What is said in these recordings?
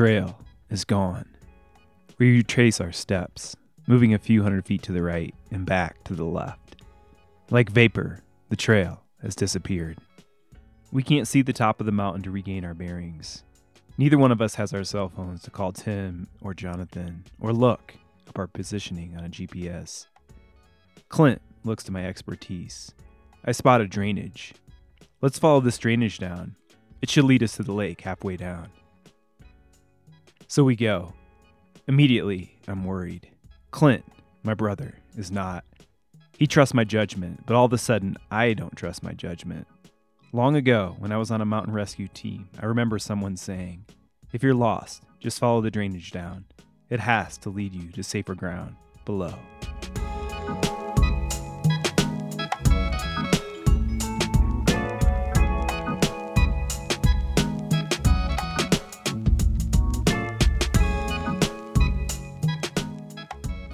trail is gone. We retrace our steps, moving a few hundred feet to the right and back to the left. Like vapor, the trail has disappeared. We can't see the top of the mountain to regain our bearings. Neither one of us has our cell phones to call Tim or Jonathan or look up our positioning on a GPS. Clint looks to my expertise. I spot a drainage. Let's follow this drainage down. It should lead us to the lake halfway down. So we go. Immediately, I'm worried. Clint, my brother, is not. He trusts my judgment, but all of a sudden, I don't trust my judgment. Long ago, when I was on a mountain rescue team, I remember someone saying, If you're lost, just follow the drainage down. It has to lead you to safer ground below.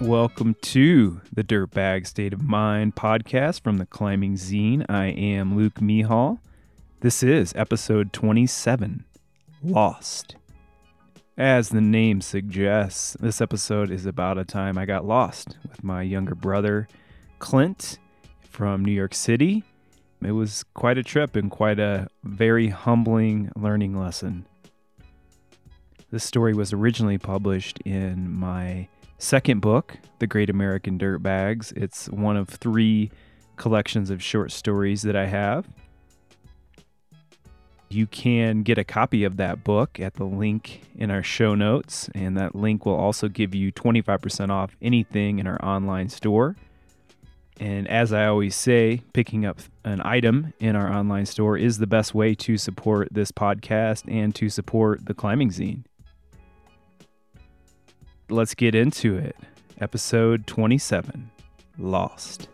Welcome to the Dirtbag State of Mind podcast from the Climbing Zine. I am Luke Mehall. This is episode 27 Lost. As the name suggests, this episode is about a time I got lost with my younger brother, Clint, from New York City. It was quite a trip and quite a very humbling learning lesson. This story was originally published in my second book, The Great American Dirtbags. It's one of three collections of short stories that I have. You can get a copy of that book at the link in our show notes, and that link will also give you 25% off anything in our online store. And as I always say, picking up an item in our online store is the best way to support this podcast and to support the climbing zine let's get into it. Episode 27 Lost.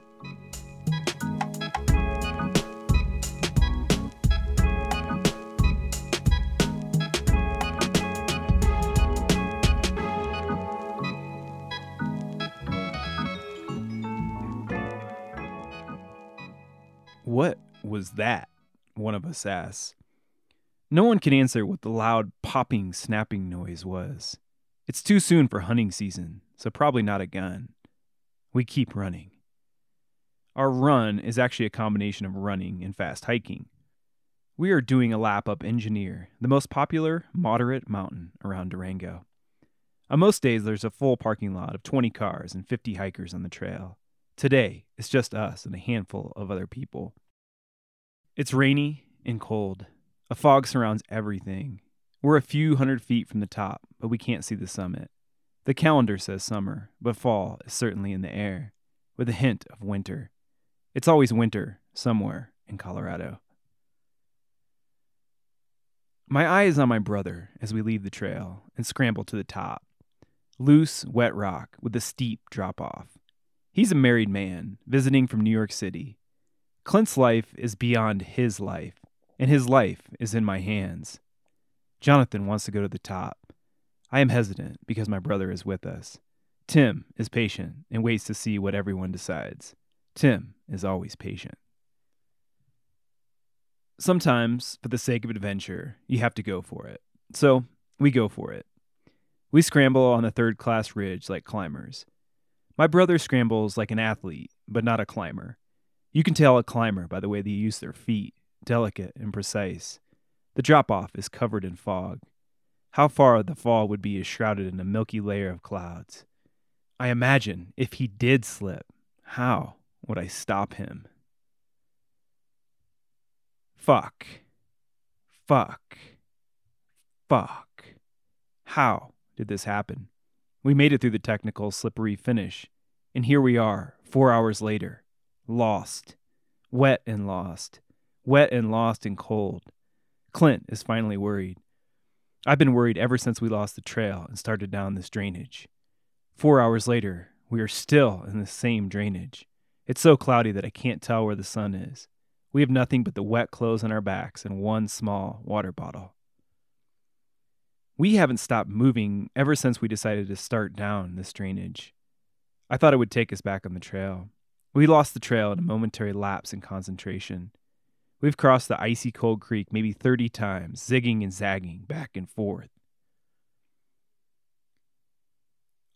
What was that? One of us asked. No one can answer what the loud popping, snapping noise was. It's too soon for hunting season, so probably not a gun. We keep running. Our run is actually a combination of running and fast hiking. We are doing a lap up Engineer, the most popular moderate mountain around Durango. On most days, there's a full parking lot of 20 cars and 50 hikers on the trail. Today, it's just us and a handful of other people. It's rainy and cold. A fog surrounds everything, we're a few hundred feet from the top, but we can't see the summit. The calendar says summer, but fall is certainly in the air, with a hint of winter. It's always winter somewhere in Colorado. My eye is on my brother as we leave the trail and scramble to the top. Loose, wet rock with a steep drop off. He's a married man, visiting from New York City. Clint's life is beyond his life, and his life is in my hands. Jonathan wants to go to the top. I am hesitant because my brother is with us. Tim is patient and waits to see what everyone decides. Tim is always patient. Sometimes, for the sake of adventure, you have to go for it. So, we go for it. We scramble on the third class ridge like climbers. My brother scrambles like an athlete, but not a climber. You can tell a climber by the way they use their feet, delicate and precise. The drop off is covered in fog. How far the fall would be is shrouded in a milky layer of clouds. I imagine if he did slip, how would I stop him? Fuck. Fuck. Fuck. How did this happen? We made it through the technical, slippery finish, and here we are, four hours later, lost. Wet and lost. Wet and lost and cold. Clint is finally worried. I've been worried ever since we lost the trail and started down this drainage. Four hours later, we are still in the same drainage. It's so cloudy that I can't tell where the sun is. We have nothing but the wet clothes on our backs and one small water bottle. We haven't stopped moving ever since we decided to start down this drainage. I thought it would take us back on the trail. We lost the trail in a momentary lapse in concentration. We've crossed the icy cold creek maybe 30 times, zigging and zagging back and forth.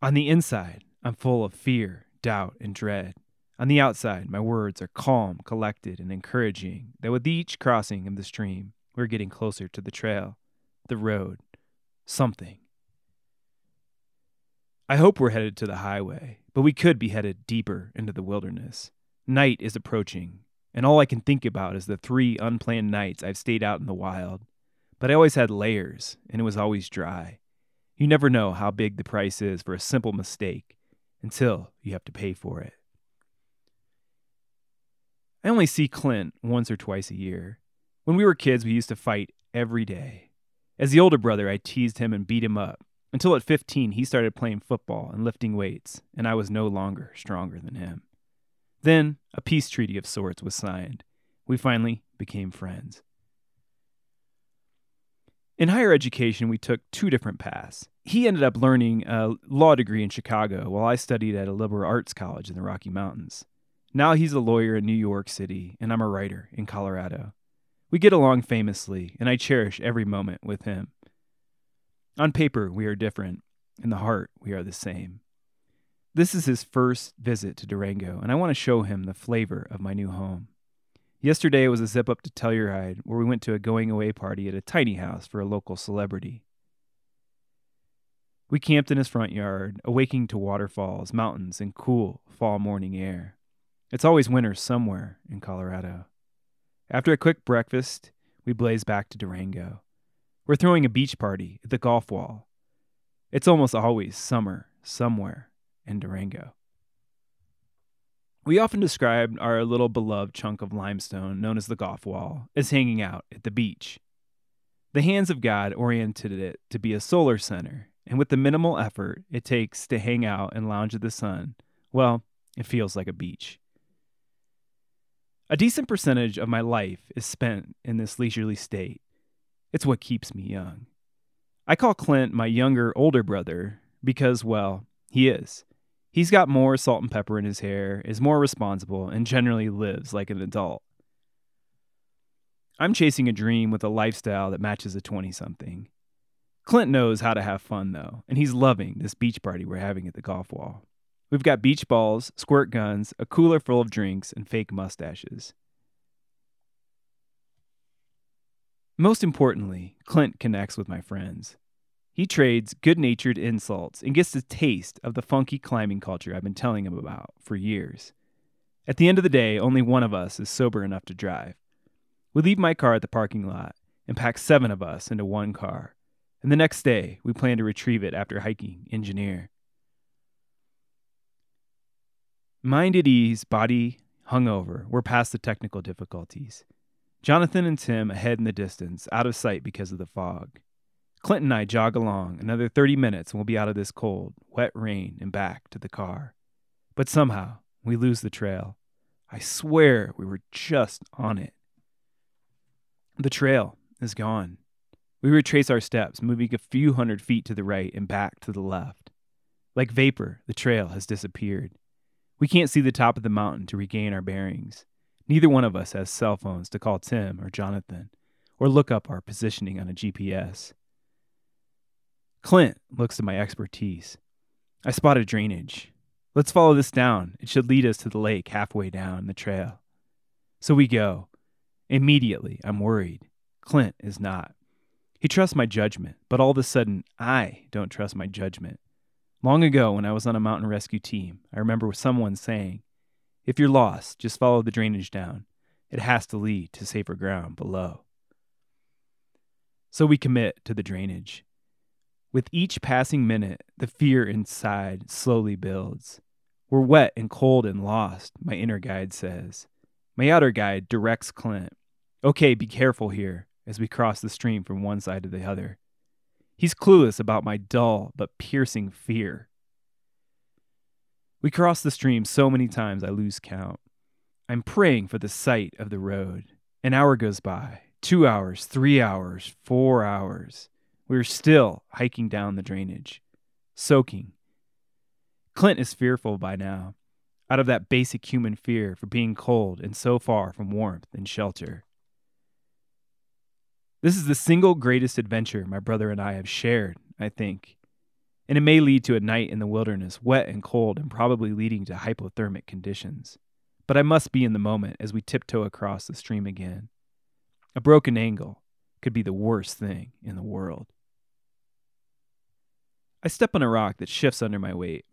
On the inside, I'm full of fear, doubt, and dread. On the outside, my words are calm, collected, and encouraging that with each crossing of the stream, we're getting closer to the trail, the road, something. I hope we're headed to the highway, but we could be headed deeper into the wilderness. Night is approaching, and all I can think about is the three unplanned nights I've stayed out in the wild. But I always had layers, and it was always dry. You never know how big the price is for a simple mistake until you have to pay for it. I only see Clint once or twice a year. When we were kids, we used to fight every day. As the older brother, I teased him and beat him up until at 15 he started playing football and lifting weights, and I was no longer stronger than him. Then a peace treaty of sorts was signed. We finally became friends. In higher education, we took two different paths. He ended up learning a law degree in Chicago, while I studied at a liberal arts college in the Rocky Mountains. Now he's a lawyer in New York City, and I'm a writer in Colorado. We get along famously, and I cherish every moment with him. On paper, we are different. In the heart, we are the same. This is his first visit to Durango, and I want to show him the flavor of my new home. Yesterday was a zip up to Telluride, where we went to a going away party at a tiny house for a local celebrity. We camped in his front yard, awaking to waterfalls, mountains, and cool fall morning air. It's always winter somewhere in Colorado. After a quick breakfast, we blaze back to Durango. We're throwing a beach party at the golf wall. It's almost always summer somewhere in Durango. We often describe our little beloved chunk of limestone, known as the Golf Wall, as hanging out at the beach. The hands of God oriented it to be a solar center, and with the minimal effort it takes to hang out and lounge at the sun, well, it feels like a beach. A decent percentage of my life is spent in this leisurely state. It's what keeps me young. I call Clint my younger, older brother because, well, he is. He's got more salt and pepper in his hair, is more responsible, and generally lives like an adult. I'm chasing a dream with a lifestyle that matches a 20 something. Clint knows how to have fun, though, and he's loving this beach party we're having at the golf wall. We've got beach balls, squirt guns, a cooler full of drinks, and fake mustaches. Most importantly, Clint connects with my friends. He trades good natured insults and gets a taste of the funky climbing culture I've been telling him about for years. At the end of the day, only one of us is sober enough to drive. We leave my car at the parking lot and pack seven of us into one car. And the next day, we plan to retrieve it after hiking Engineer. Mind at ease, body hungover, we're past the technical difficulties. Jonathan and Tim ahead in the distance, out of sight because of the fog. Clint and I jog along another 30 minutes and we'll be out of this cold, wet rain and back to the car. But somehow we lose the trail. I swear we were just on it. The trail is gone. We retrace our steps, moving a few hundred feet to the right and back to the left. Like vapor, the trail has disappeared. We can't see the top of the mountain to regain our bearings. Neither one of us has cell phones to call Tim or Jonathan or look up our positioning on a GPS. Clint looks at my expertise. I spotted drainage. Let's follow this down. It should lead us to the lake halfway down the trail. So we go. Immediately, I'm worried. Clint is not. He trusts my judgment, but all of a sudden, I don't trust my judgment. Long ago, when I was on a mountain rescue team, I remember someone saying, If you're lost, just follow the drainage down. It has to lead to safer ground below. So we commit to the drainage. With each passing minute, the fear inside slowly builds. We're wet and cold and lost, my inner guide says. My outer guide directs Clint. Okay, be careful here as we cross the stream from one side to the other. He's clueless about my dull but piercing fear. We cross the stream so many times I lose count. I'm praying for the sight of the road. An hour goes by, two hours, three hours, four hours. We are still hiking down the drainage, soaking. Clint is fearful by now, out of that basic human fear for being cold and so far from warmth and shelter. This is the single greatest adventure my brother and I have shared, I think. and it may lead to a night in the wilderness, wet and cold, and probably leading to hypothermic conditions. But I must be in the moment as we tiptoe across the stream again. A broken angle could be the worst thing in the world. I step on a rock that shifts under my weight,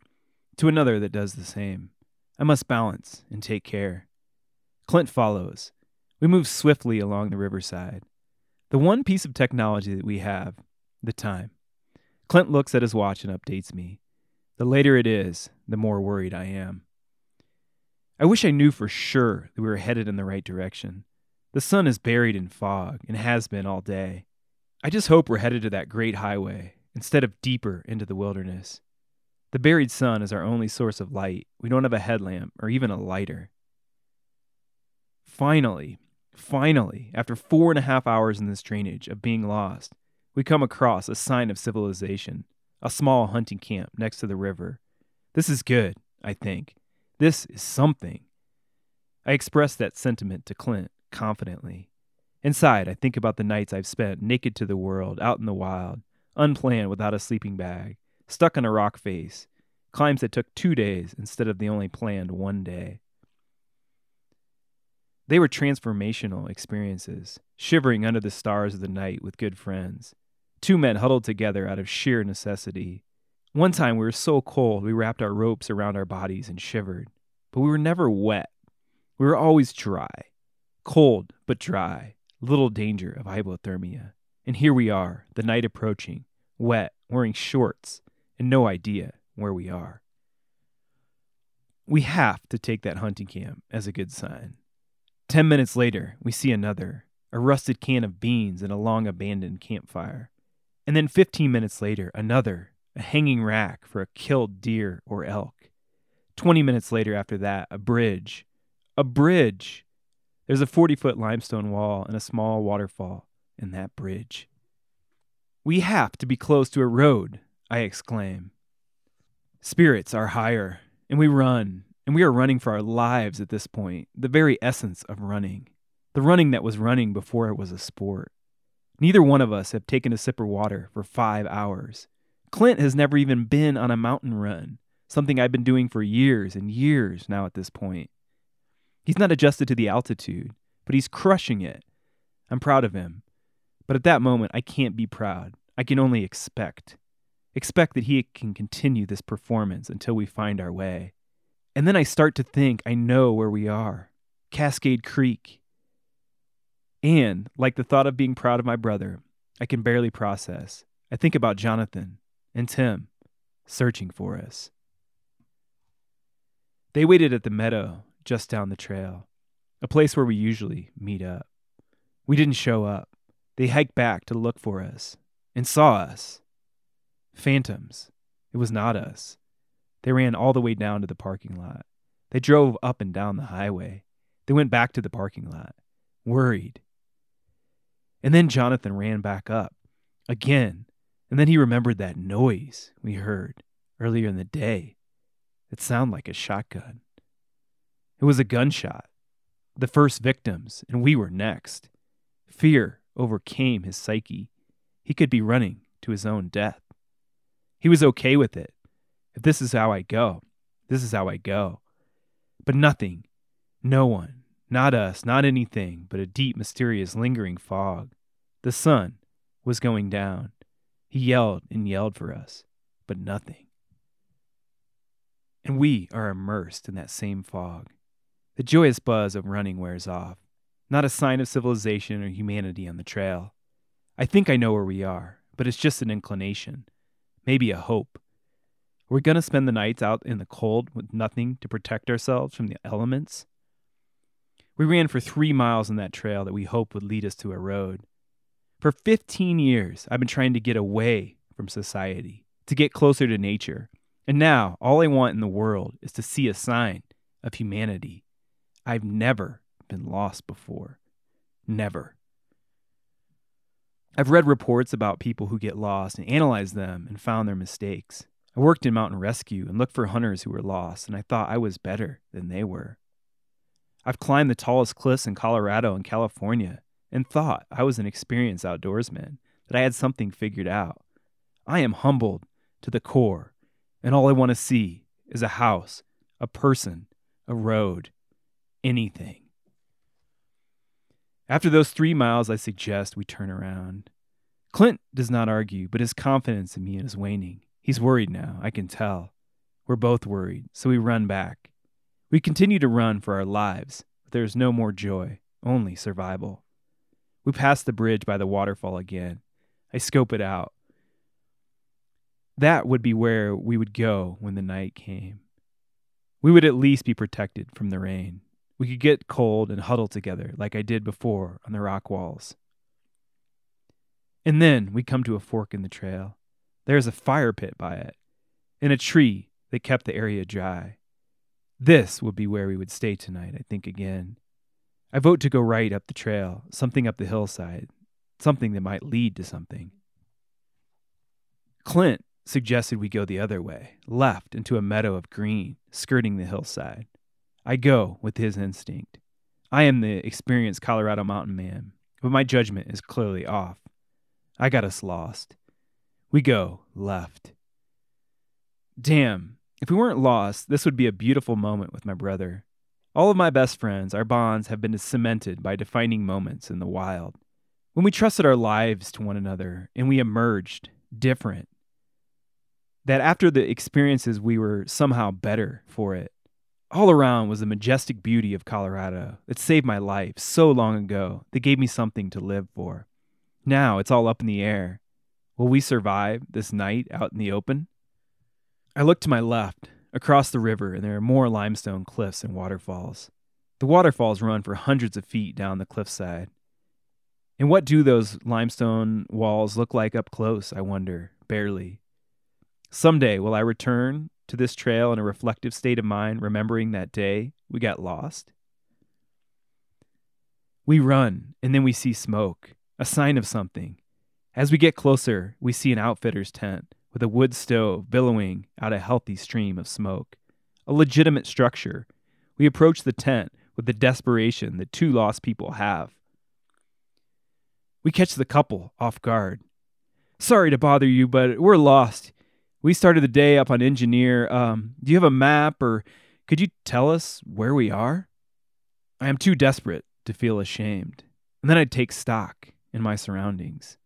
to another that does the same. I must balance and take care. Clint follows. We move swiftly along the riverside. The one piece of technology that we have, the time. Clint looks at his watch and updates me. The later it is, the more worried I am. I wish I knew for sure that we were headed in the right direction. The sun is buried in fog and has been all day. I just hope we're headed to that great highway instead of deeper into the wilderness. The buried sun is our only source of light. We don't have a headlamp or even a lighter. Finally, finally, after four and a half hours in this drainage of being lost, we come across a sign of civilization, a small hunting camp next to the river. This is good, I think. This is something. I express that sentiment to Clint confidently. Inside, I think about the nights I've spent naked to the world, out in the wild, unplanned without a sleeping bag, stuck on a rock face, climbs that took two days instead of the only planned one day. They were transformational experiences, shivering under the stars of the night with good friends. Two men huddled together out of sheer necessity. One time we were so cold we wrapped our ropes around our bodies and shivered, but we were never wet. We were always dry. Cold, but dry. Little danger of hypothermia. And here we are, the night approaching, wet, wearing shorts, and no idea where we are. We have to take that hunting camp as a good sign. Ten minutes later, we see another a rusted can of beans and a long abandoned campfire. And then 15 minutes later, another, a hanging rack for a killed deer or elk. 20 minutes later, after that, a bridge. A bridge! There's a 40 foot limestone wall and a small waterfall in that bridge. We have to be close to a road, I exclaim. Spirits are higher, and we run, and we are running for our lives at this point, the very essence of running. The running that was running before it was a sport. Neither one of us have taken a sip of water for five hours. Clint has never even been on a mountain run, something I've been doing for years and years now at this point. He's not adjusted to the altitude, but he's crushing it. I'm proud of him. But at that moment, I can't be proud. I can only expect. Expect that he can continue this performance until we find our way. And then I start to think I know where we are Cascade Creek. And, like the thought of being proud of my brother, I can barely process. I think about Jonathan and Tim searching for us. They waited at the meadow just down the trail, a place where we usually meet up. We didn't show up. They hiked back to look for us and saw us. Phantoms. It was not us. They ran all the way down to the parking lot. They drove up and down the highway. They went back to the parking lot, worried. And then Jonathan ran back up again. And then he remembered that noise we heard earlier in the day. It sounded like a shotgun. It was a gunshot. The first victims, and we were next. Fear overcame his psyche. He could be running to his own death. He was okay with it. If this is how I go, this is how I go. But nothing, no one, not us, not anything, but a deep, mysterious, lingering fog. The sun was going down. He yelled and yelled for us, but nothing. And we are immersed in that same fog. The joyous buzz of running wears off, not a sign of civilization or humanity on the trail. I think I know where we are, but it's just an inclination, maybe a hope. We're going to spend the nights out in the cold with nothing to protect ourselves from the elements? We ran for three miles on that trail that we hoped would lead us to a road. For 15 years, I've been trying to get away from society, to get closer to nature. And now, all I want in the world is to see a sign of humanity. I've never been lost before. Never. I've read reports about people who get lost and analyzed them and found their mistakes. I worked in mountain rescue and looked for hunters who were lost, and I thought I was better than they were. I've climbed the tallest cliffs in Colorado and California and thought I was an experienced outdoorsman, that I had something figured out. I am humbled to the core, and all I want to see is a house, a person, a road, anything. After those three miles, I suggest we turn around. Clint does not argue, but his confidence in me is waning. He's worried now, I can tell. We're both worried, so we run back. We continue to run for our lives, but there is no more joy, only survival. We pass the bridge by the waterfall again. I scope it out. That would be where we would go when the night came. We would at least be protected from the rain. We could get cold and huddle together like I did before on the rock walls. And then we come to a fork in the trail. There is a fire pit by it, and a tree that kept the area dry. This would be where we would stay tonight, I think again. I vote to go right up the trail, something up the hillside, something that might lead to something. Clint suggested we go the other way, left into a meadow of green, skirting the hillside. I go with his instinct. I am the experienced Colorado mountain man, but my judgment is clearly off. I got us lost. We go left. Damn, if we weren't lost, this would be a beautiful moment with my brother. All of my best friends, our bonds have been cemented by defining moments in the wild. When we trusted our lives to one another and we emerged different, that after the experiences, we were somehow better for it. All around was the majestic beauty of Colorado that saved my life so long ago, that gave me something to live for. Now it's all up in the air. Will we survive this night out in the open? I look to my left, across the river, and there are more limestone cliffs and waterfalls. The waterfalls run for hundreds of feet down the cliffside. And what do those limestone walls look like up close, I wonder, barely. Someday will I return to this trail in a reflective state of mind, remembering that day we got lost? We run, and then we see smoke, a sign of something. As we get closer, we see an outfitter's tent with a wood stove billowing out a healthy stream of smoke. A legitimate structure. We approach the tent with the desperation that two lost people have. We catch the couple off guard. Sorry to bother you, but we're lost. We started the day up on Engineer. Um, do you have a map or could you tell us where we are? I am too desperate to feel ashamed. And then I'd take stock in my surroundings.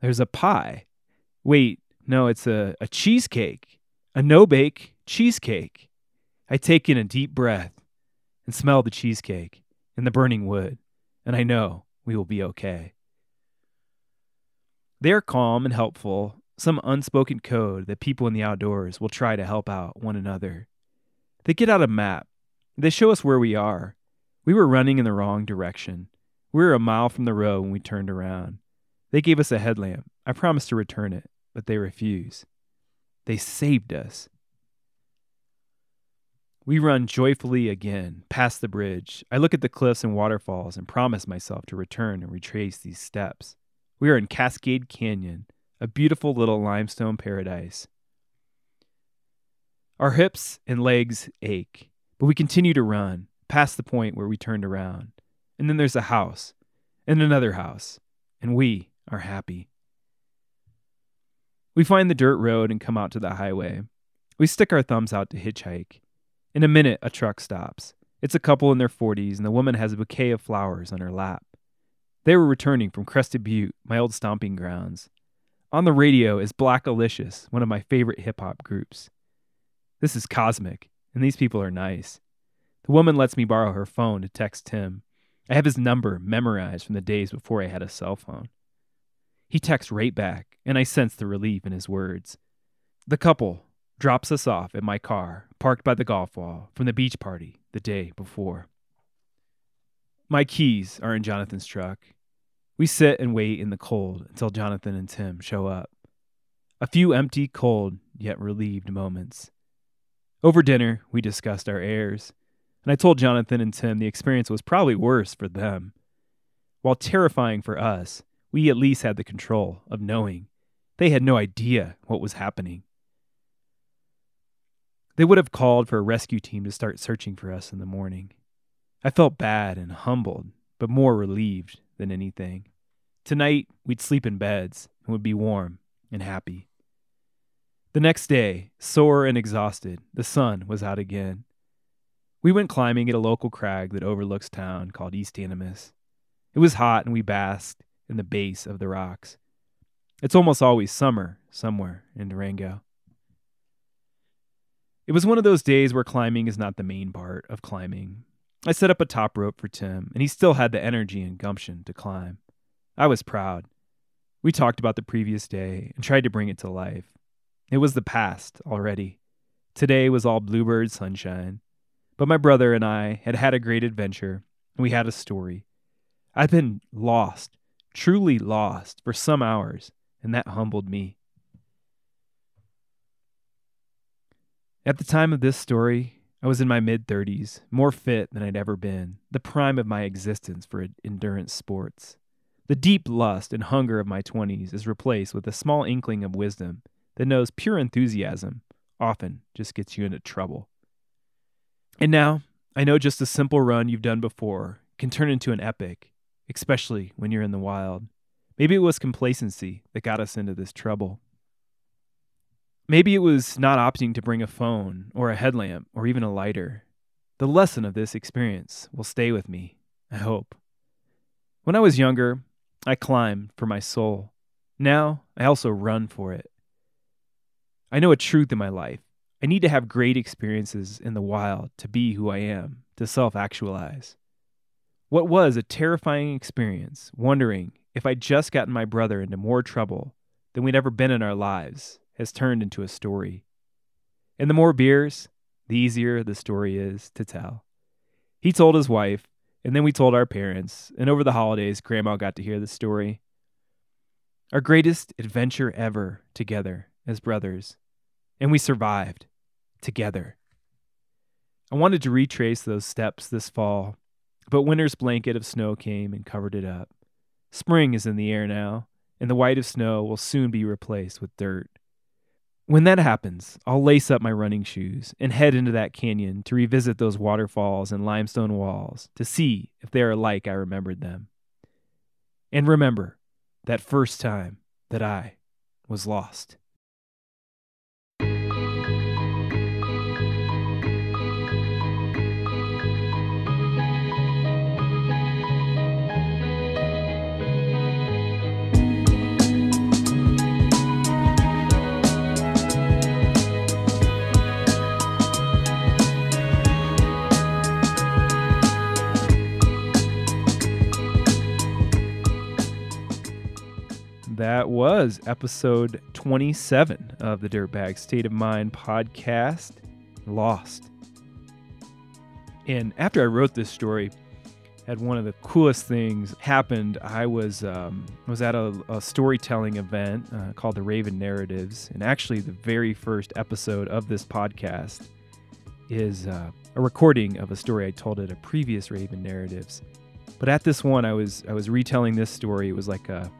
There's a pie. Wait, no, it's a, a cheesecake. A no bake cheesecake. I take in a deep breath and smell the cheesecake and the burning wood, and I know we will be okay. They are calm and helpful, some unspoken code that people in the outdoors will try to help out one another. They get out a map. They show us where we are. We were running in the wrong direction. We were a mile from the road when we turned around. They gave us a headlamp. I promised to return it, but they refuse. They saved us. We run joyfully again, past the bridge. I look at the cliffs and waterfalls and promise myself to return and retrace these steps. We are in Cascade Canyon, a beautiful little limestone paradise. Our hips and legs ache, but we continue to run past the point where we turned around. And then there's a house, and another house, and we are happy. We find the dirt road and come out to the highway. We stick our thumbs out to hitchhike. In a minute, a truck stops. It's a couple in their 40s, and the woman has a bouquet of flowers on her lap. They were returning from Crested Butte, my old stomping grounds. On the radio is Blackalicious, one of my favorite hip hop groups. This is cosmic, and these people are nice. The woman lets me borrow her phone to text him. I have his number memorized from the days before I had a cell phone. He texts right back, and I sense the relief in his words. The couple drops us off at my car, parked by the golf wall, from the beach party the day before. My keys are in Jonathan's truck, we sit and wait in the cold until Jonathan and Tim show up. A few empty, cold, yet relieved moments. Over dinner, we discussed our errors, and I told Jonathan and Tim the experience was probably worse for them. While terrifying for us, we at least had the control of knowing. They had no idea what was happening. They would have called for a rescue team to start searching for us in the morning. I felt bad and humbled, but more relieved than anything. Tonight, we'd sleep in beds and would be warm and happy. The next day, sore and exhausted, the sun was out again. We went climbing at a local crag that overlooks town called East Animas. It was hot and we basked in the base of the rocks. It's almost always summer somewhere in Durango. It was one of those days where climbing is not the main part of climbing. I set up a top rope for Tim, and he still had the energy and gumption to climb. I was proud. We talked about the previous day and tried to bring it to life. It was the past already. Today was all bluebird sunshine. But my brother and I had had a great adventure, and we had a story. I'd been lost, truly lost, for some hours, and that humbled me. At the time of this story, I was in my mid 30s, more fit than I'd ever been, the prime of my existence for endurance sports. The deep lust and hunger of my 20s is replaced with a small inkling of wisdom that knows pure enthusiasm often just gets you into trouble. And now, I know just a simple run you've done before can turn into an epic, especially when you're in the wild. Maybe it was complacency that got us into this trouble. Maybe it was not opting to bring a phone or a headlamp or even a lighter. The lesson of this experience will stay with me, I hope. When I was younger, I climbed for my soul. Now, I also run for it. I know a truth in my life. I need to have great experiences in the wild to be who I am, to self actualize. What was a terrifying experience, wondering if I'd just gotten my brother into more trouble than we'd ever been in our lives, has turned into a story. And the more beers, the easier the story is to tell. He told his wife, and then we told our parents, and over the holidays, Grandma got to hear the story. Our greatest adventure ever together as brothers, and we survived together. I wanted to retrace those steps this fall, but winter's blanket of snow came and covered it up. Spring is in the air now, and the white of snow will soon be replaced with dirt. When that happens, I'll lace up my running shoes and head into that canyon to revisit those waterfalls and limestone walls to see if they are like I remembered them. And remember that first time that I was lost. That was episode 27 of the Dirtbag State of Mind podcast, Lost. And after I wrote this story, had one of the coolest things happened. I was um, was at a, a storytelling event uh, called the Raven Narratives, and actually the very first episode of this podcast is uh, a recording of a story I told at a previous Raven Narratives. But at this one, I was I was retelling this story. It was like a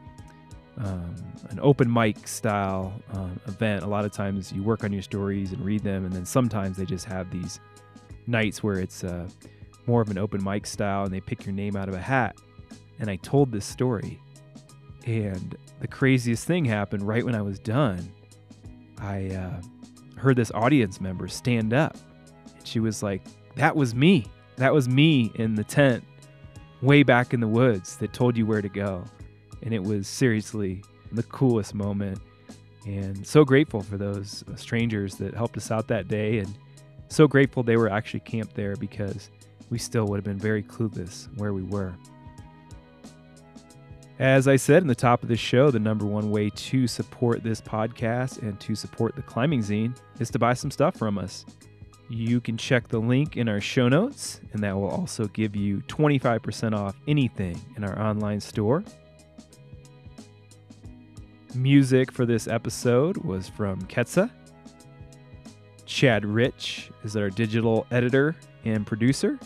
um, an open mic style um, event. A lot of times you work on your stories and read them, and then sometimes they just have these nights where it's uh, more of an open mic style and they pick your name out of a hat. And I told this story, and the craziest thing happened right when I was done. I uh, heard this audience member stand up, and she was like, That was me. That was me in the tent way back in the woods that told you where to go and it was seriously the coolest moment. And so grateful for those uh, strangers that helped us out that day, and so grateful they were actually camped there because we still would have been very clueless where we were. As I said in the top of the show, the number one way to support this podcast and to support the climbing zine is to buy some stuff from us. You can check the link in our show notes, and that will also give you 25% off anything in our online store. Music for this episode was from Ketsa. Chad Rich is our digital editor and producer.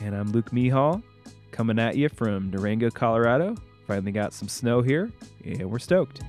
And I'm Luke Mehall coming at you from Durango, Colorado. Finally got some snow here, and we're stoked.